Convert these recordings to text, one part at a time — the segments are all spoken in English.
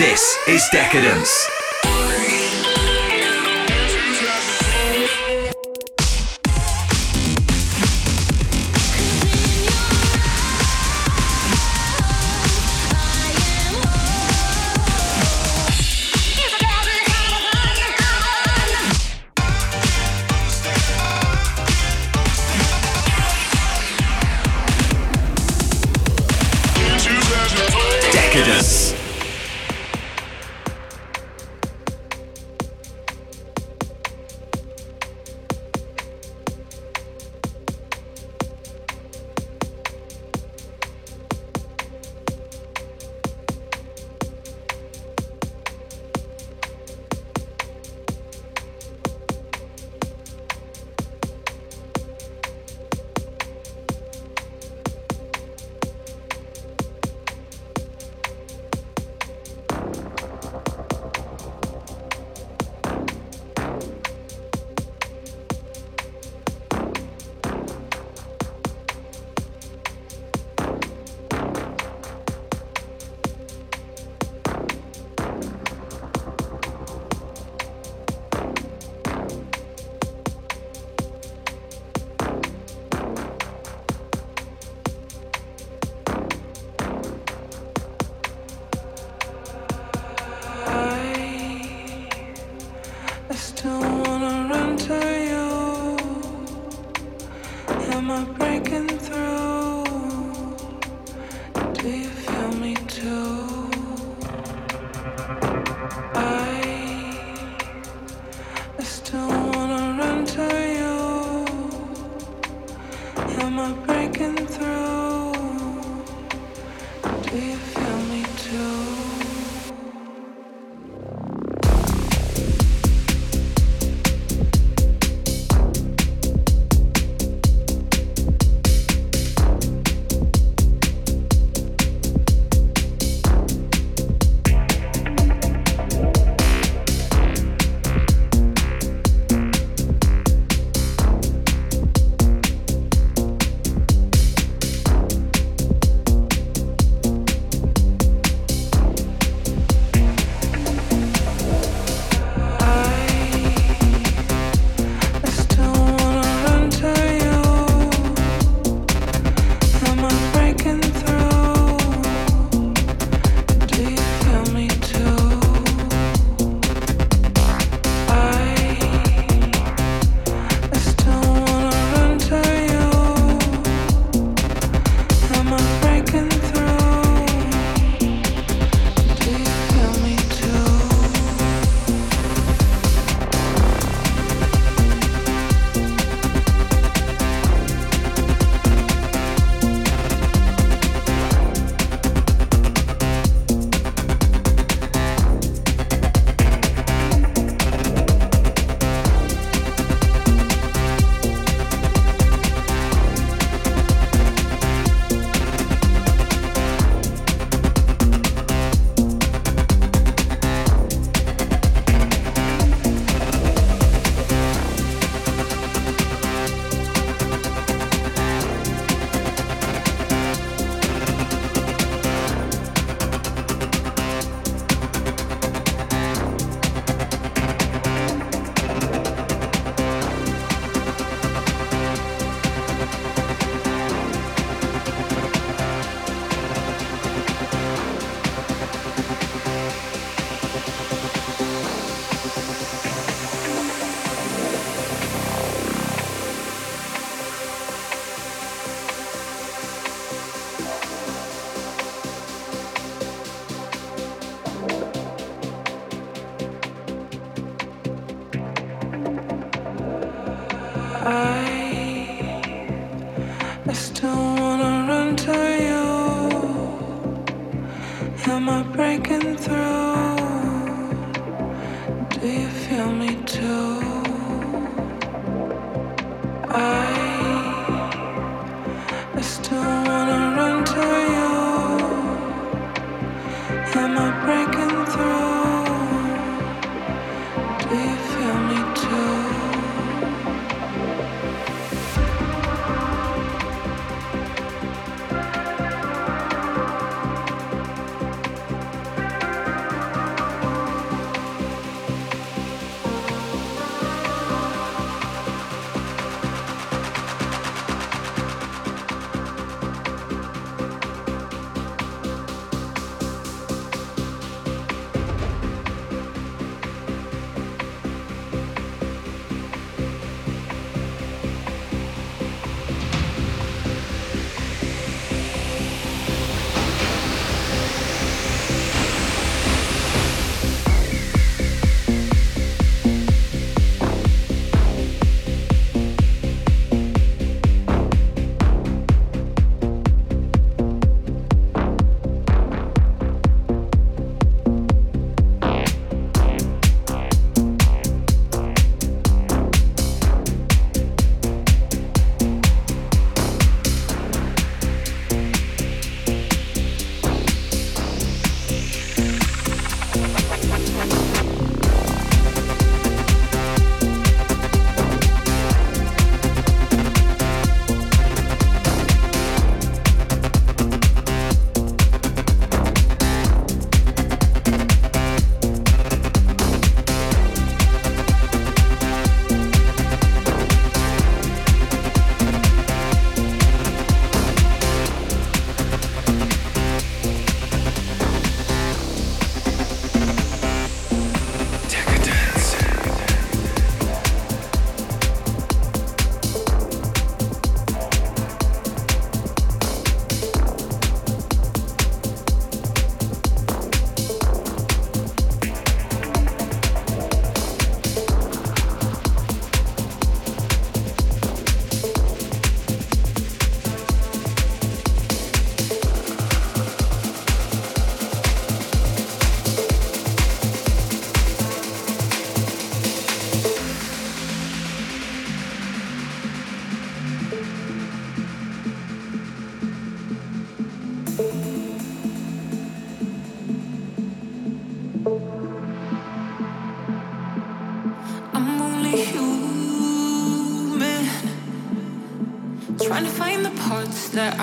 This is Decadence.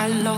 hello.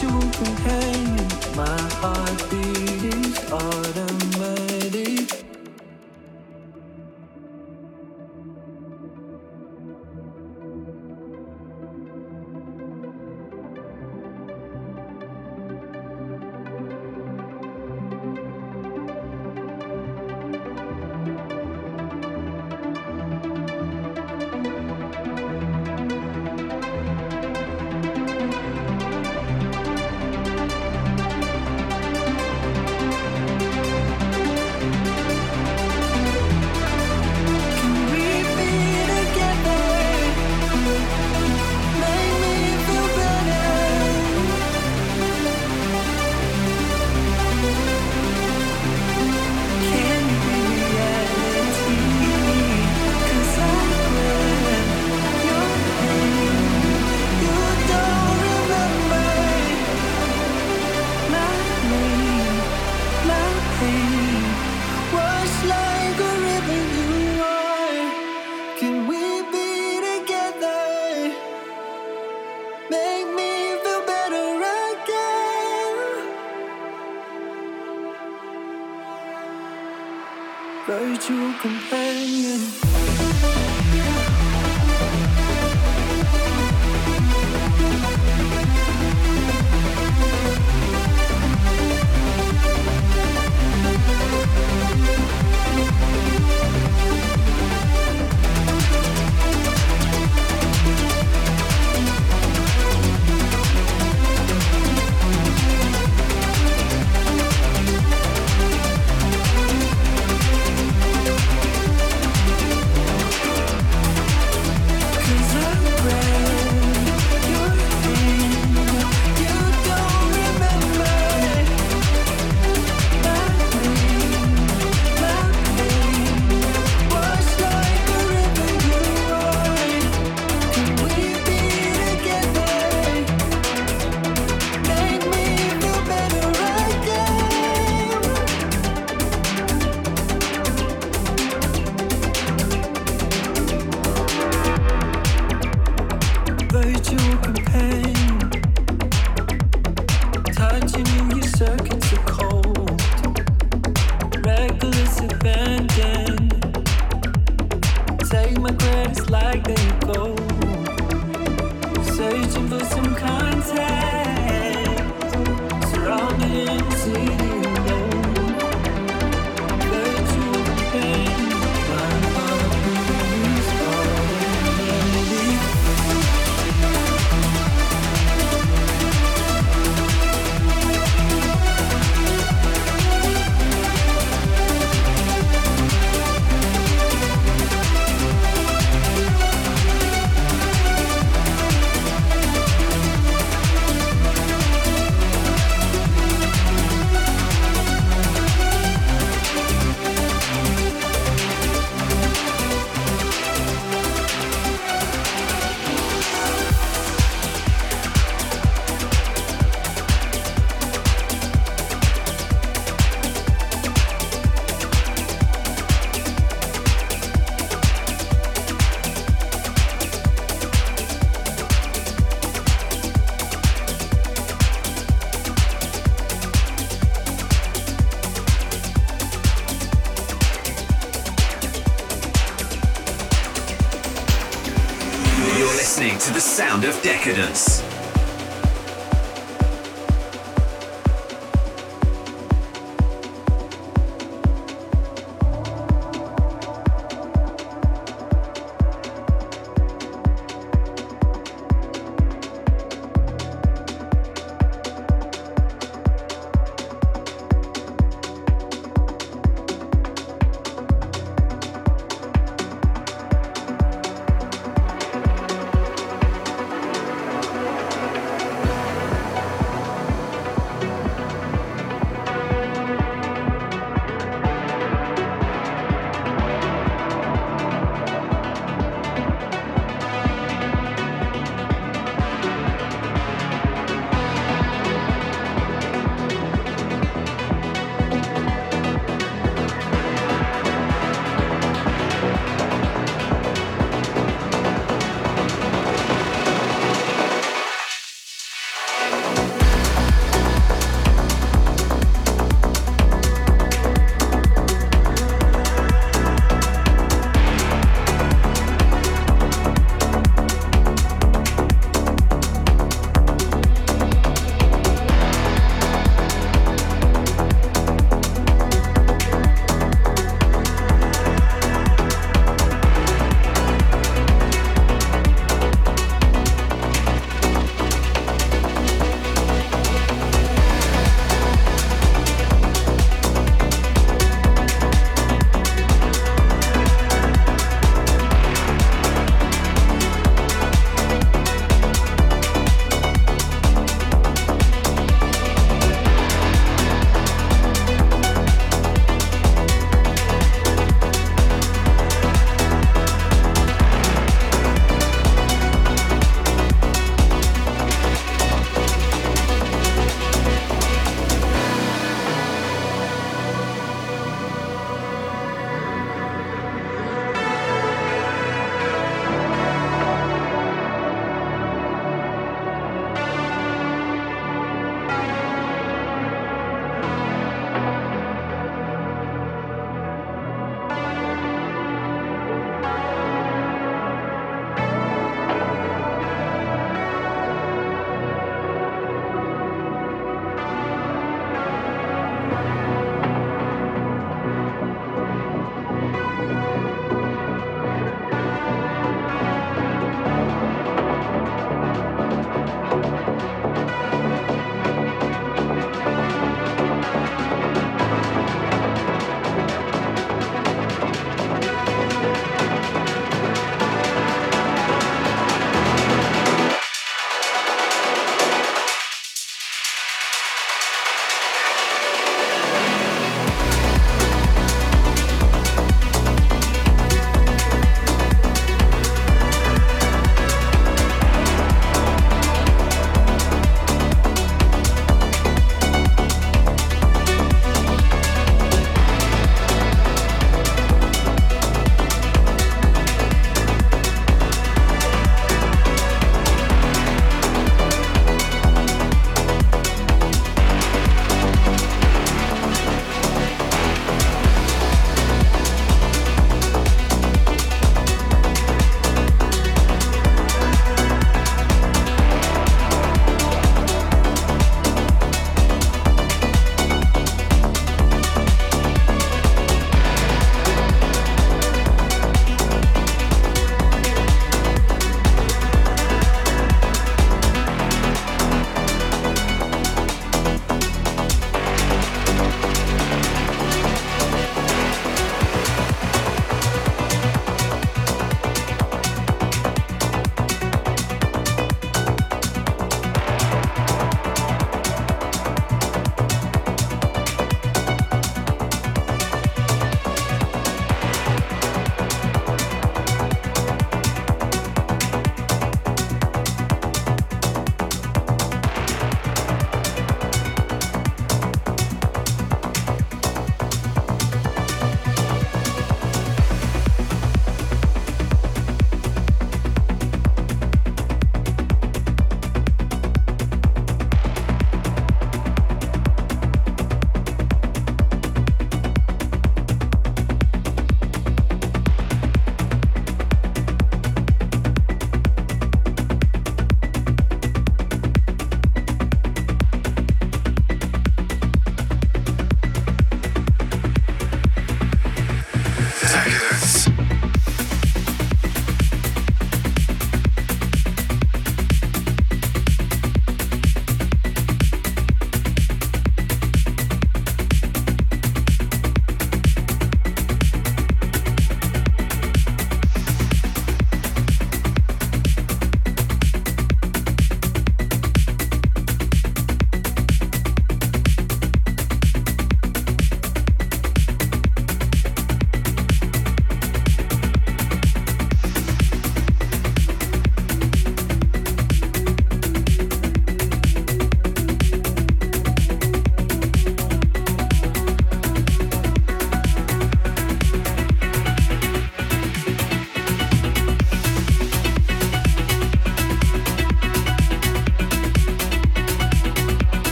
you can. My heart beating. is.